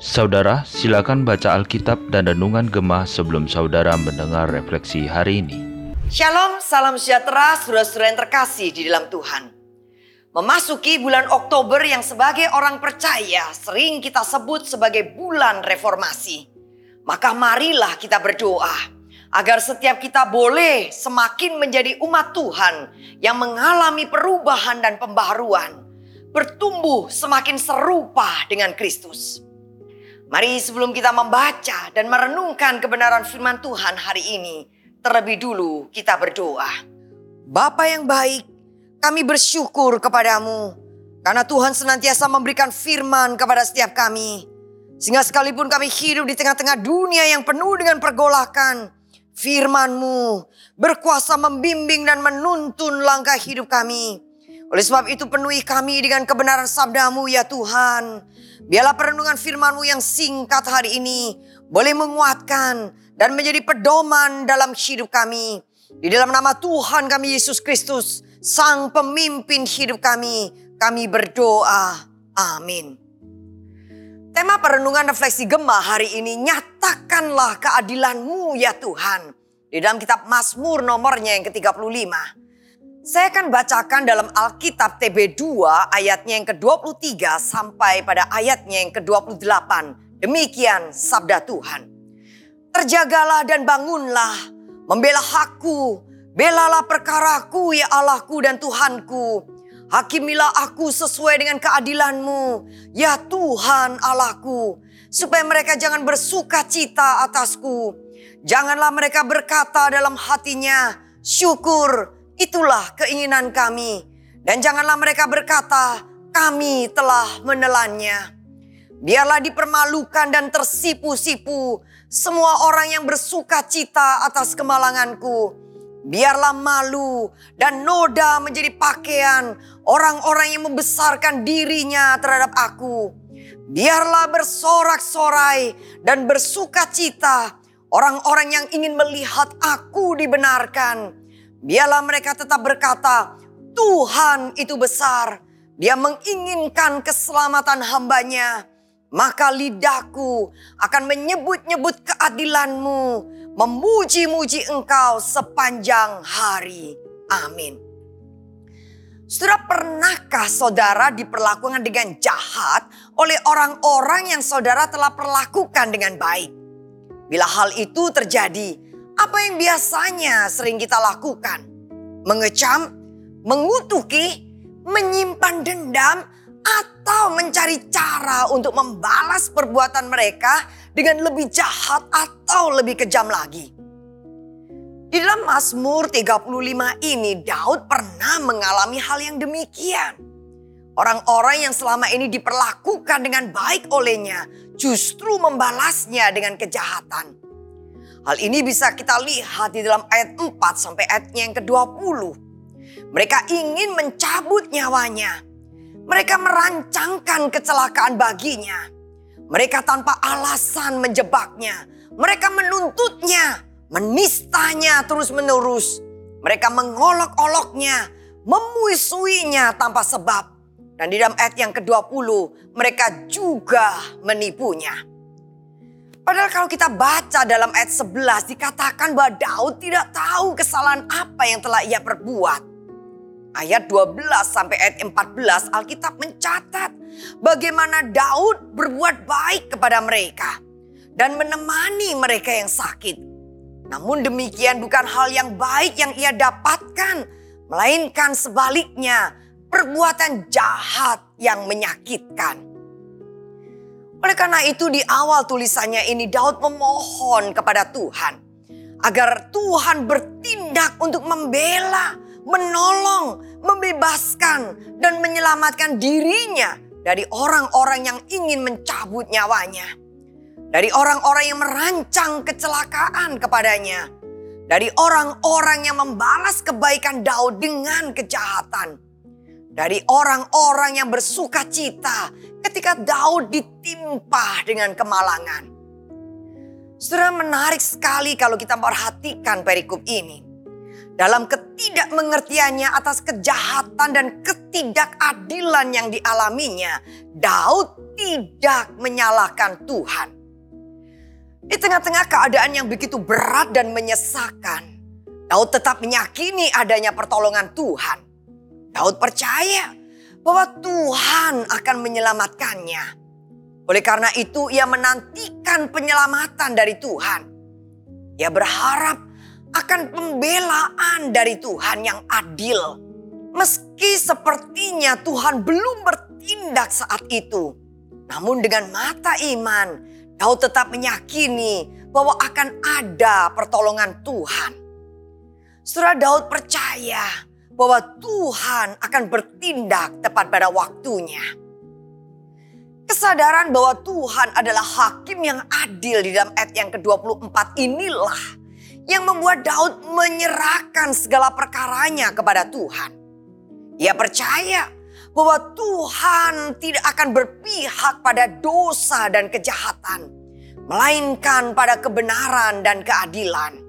Saudara, silakan baca Alkitab dan Renungan Gemah sebelum saudara mendengar refleksi hari ini. Shalom, salam sejahtera, saudara-saudara yang terkasih di dalam Tuhan. Memasuki bulan Oktober yang sebagai orang percaya sering kita sebut sebagai bulan reformasi. Maka marilah kita berdoa agar setiap kita boleh semakin menjadi umat Tuhan yang mengalami perubahan dan pembaharuan, bertumbuh semakin serupa dengan Kristus. Mari sebelum kita membaca dan merenungkan kebenaran firman Tuhan hari ini, terlebih dulu kita berdoa. Bapa yang baik, kami bersyukur kepadamu karena Tuhan senantiasa memberikan firman kepada setiap kami. Sehingga sekalipun kami hidup di tengah-tengah dunia yang penuh dengan pergolakan, firman-Mu berkuasa membimbing dan menuntun langkah hidup kami. Oleh sebab itu penuhi kami dengan kebenaran sabdamu ya Tuhan. Biarlah perenungan firman-Mu yang singkat hari ini boleh menguatkan dan menjadi pedoman dalam hidup kami. Di dalam nama Tuhan kami Yesus Kristus, Sang Pemimpin hidup kami, kami berdoa. Amin. Tema perenungan refleksi gemah hari ini, nyatakanlah keadilan-Mu ya Tuhan. Di dalam kitab Mazmur nomornya yang ke-35. Saya akan bacakan dalam Alkitab TB2 ayatnya yang ke-23 sampai pada ayatnya yang ke-28. Demikian sabda Tuhan. Terjagalah dan bangunlah, membela hakku, belalah perkaraku ya Allahku dan Tuhanku. Hakimilah aku sesuai dengan keadilanmu, ya Tuhan Allahku. Supaya mereka jangan bersuka cita atasku. Janganlah mereka berkata dalam hatinya, syukur, Itulah keinginan kami. Dan janganlah mereka berkata, kami telah menelannya. Biarlah dipermalukan dan tersipu-sipu semua orang yang bersuka cita atas kemalanganku. Biarlah malu dan noda menjadi pakaian orang-orang yang membesarkan dirinya terhadap aku. Biarlah bersorak-sorai dan bersuka cita orang-orang yang ingin melihat aku dibenarkan. Biarlah mereka tetap berkata, Tuhan itu besar. Dia menginginkan keselamatan hambanya. Maka lidahku akan menyebut-nyebut keadilanmu. Memuji-muji engkau sepanjang hari. Amin. Saudara pernahkah saudara diperlakukan dengan jahat oleh orang-orang yang saudara telah perlakukan dengan baik? Bila hal itu terjadi, apa yang biasanya sering kita lakukan? Mengecam, mengutuki, menyimpan dendam, atau mencari cara untuk membalas perbuatan mereka dengan lebih jahat atau lebih kejam lagi. Di dalam Mazmur 35 ini Daud pernah mengalami hal yang demikian. Orang-orang yang selama ini diperlakukan dengan baik olehnya justru membalasnya dengan kejahatan. Hal ini bisa kita lihat di dalam ayat 4 sampai ayatnya yang ke-20. Mereka ingin mencabut nyawanya. Mereka merancangkan kecelakaan baginya. Mereka tanpa alasan menjebaknya. Mereka menuntutnya, menistanya terus-menerus. Mereka mengolok-oloknya, memuisuinya tanpa sebab. Dan di dalam ayat yang ke-20, mereka juga menipunya. Padahal kalau kita baca dalam ayat 11 dikatakan bahwa Daud tidak tahu kesalahan apa yang telah ia perbuat. Ayat 12 sampai ayat 14 Alkitab mencatat bagaimana Daud berbuat baik kepada mereka dan menemani mereka yang sakit. Namun demikian bukan hal yang baik yang ia dapatkan, melainkan sebaliknya perbuatan jahat yang menyakitkan. Oleh karena itu di awal tulisannya ini Daud memohon kepada Tuhan. Agar Tuhan bertindak untuk membela, menolong, membebaskan dan menyelamatkan dirinya dari orang-orang yang ingin mencabut nyawanya. Dari orang-orang yang merancang kecelakaan kepadanya. Dari orang-orang yang membalas kebaikan Daud dengan kejahatan dari orang-orang yang bersuka cita ketika Daud ditimpa dengan kemalangan. Sudah menarik sekali kalau kita perhatikan perikop ini. dalam ketidakmengertiannya atas kejahatan dan ketidakadilan yang dialaminya, Daud tidak menyalahkan Tuhan. Di tengah-tengah keadaan yang begitu berat dan menyesakan, Daud tetap meyakini adanya pertolongan Tuhan. Daud percaya bahwa Tuhan akan menyelamatkannya. Oleh karena itu, ia menantikan penyelamatan dari Tuhan. Ia berharap akan pembelaan dari Tuhan yang adil. Meski sepertinya Tuhan belum bertindak saat itu. Namun dengan mata iman, Daud tetap meyakini bahwa akan ada pertolongan Tuhan. Surah Daud percaya bahwa Tuhan akan bertindak tepat pada waktunya. Kesadaran bahwa Tuhan adalah hakim yang adil di dalam ayat yang ke-24 inilah yang membuat Daud menyerahkan segala perkaranya kepada Tuhan. Ia percaya bahwa Tuhan tidak akan berpihak pada dosa dan kejahatan, melainkan pada kebenaran dan keadilan.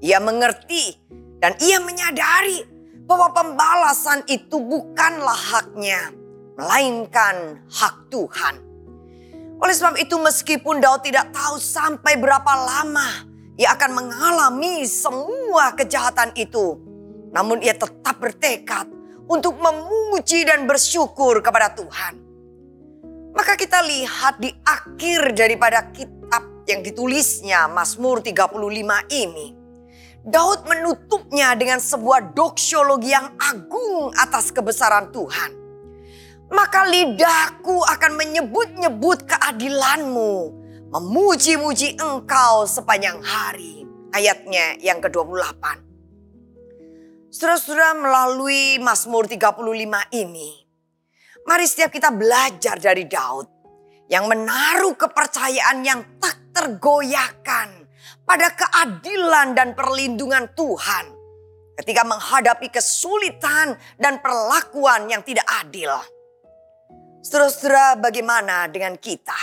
Ia mengerti dan ia menyadari bahwa pembalasan itu bukanlah haknya, melainkan hak Tuhan. Oleh sebab itu meskipun Daud tidak tahu sampai berapa lama ia akan mengalami semua kejahatan itu. Namun ia tetap bertekad untuk memuji dan bersyukur kepada Tuhan. Maka kita lihat di akhir daripada kitab yang ditulisnya Mazmur 35 ini. Daud menutupnya dengan sebuah doksiologi yang agung atas kebesaran Tuhan. Maka lidahku akan menyebut-nyebut keadilanmu memuji-muji engkau sepanjang hari. Ayatnya yang ke-28. Saudara-saudara melalui Mazmur 35 ini. Mari setiap kita belajar dari Daud. Yang menaruh kepercayaan yang tak tergoyahkan pada keadilan dan perlindungan Tuhan. Ketika menghadapi kesulitan dan perlakuan yang tidak adil. Saudara-saudara bagaimana dengan kita?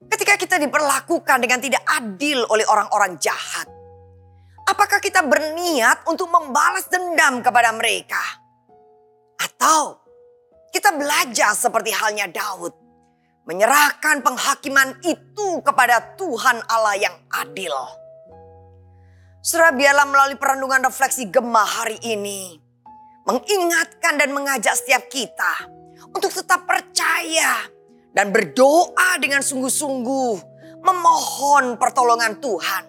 Ketika kita diperlakukan dengan tidak adil oleh orang-orang jahat. Apakah kita berniat untuk membalas dendam kepada mereka? Atau kita belajar seperti halnya Daud. Menyerahkan penghakiman itu kepada Tuhan Allah yang adil. Surah biarlah melalui perenungan refleksi gemah hari ini. Mengingatkan dan mengajak setiap kita untuk tetap percaya dan berdoa dengan sungguh-sungguh memohon pertolongan Tuhan.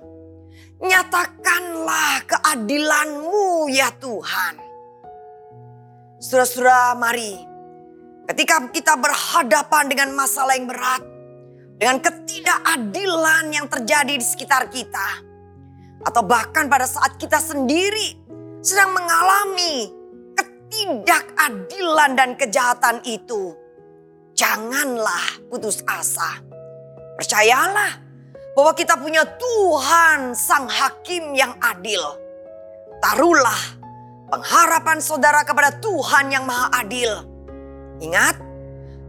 Nyatakanlah keadilanmu ya Tuhan. Saudara-saudara mari ketika kita berhadapan dengan masalah yang berat. Dengan ketidakadilan yang terjadi di sekitar kita. Atau bahkan pada saat kita sendiri sedang mengalami ketidakadilan dan kejahatan itu janganlah putus asa. Percayalah bahwa kita punya Tuhan Sang Hakim yang adil. Taruhlah pengharapan saudara kepada Tuhan yang Maha Adil. Ingat,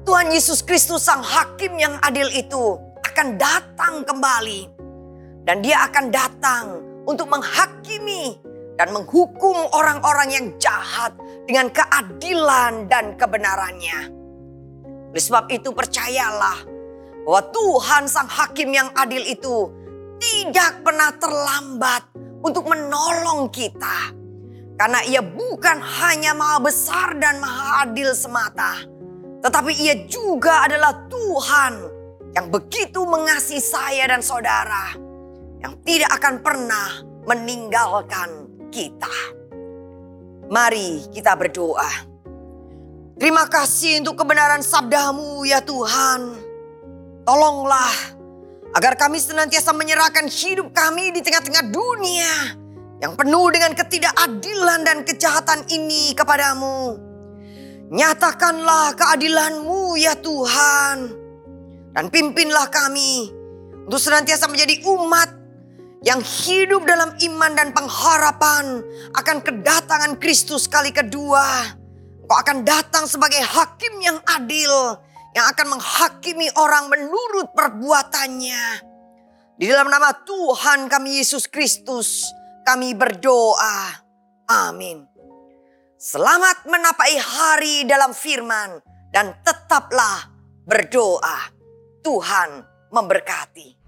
Tuhan Yesus Kristus Sang Hakim yang adil itu akan datang kembali. Dan dia akan datang untuk menghakimi dan menghukum orang-orang yang jahat dengan keadilan dan kebenarannya. Oleh sebab itu percayalah bahwa Tuhan sang hakim yang adil itu tidak pernah terlambat untuk menolong kita. Karena ia bukan hanya maha besar dan maha adil semata. Tetapi ia juga adalah Tuhan yang begitu mengasihi saya dan saudara. Yang tidak akan pernah meninggalkan kita. Mari kita berdoa. Terima kasih untuk kebenaran sabdamu ya Tuhan. Tolonglah agar kami senantiasa menyerahkan hidup kami di tengah-tengah dunia yang penuh dengan ketidakadilan dan kejahatan ini kepadamu. Nyatakanlah keadilanmu ya Tuhan. Dan pimpinlah kami untuk senantiasa menjadi umat yang hidup dalam iman dan pengharapan akan kedatangan Kristus kali kedua Kau akan datang sebagai hakim yang adil. Yang akan menghakimi orang menurut perbuatannya. Di dalam nama Tuhan kami Yesus Kristus kami berdoa. Amin. Selamat menapai hari dalam firman dan tetaplah berdoa. Tuhan memberkati.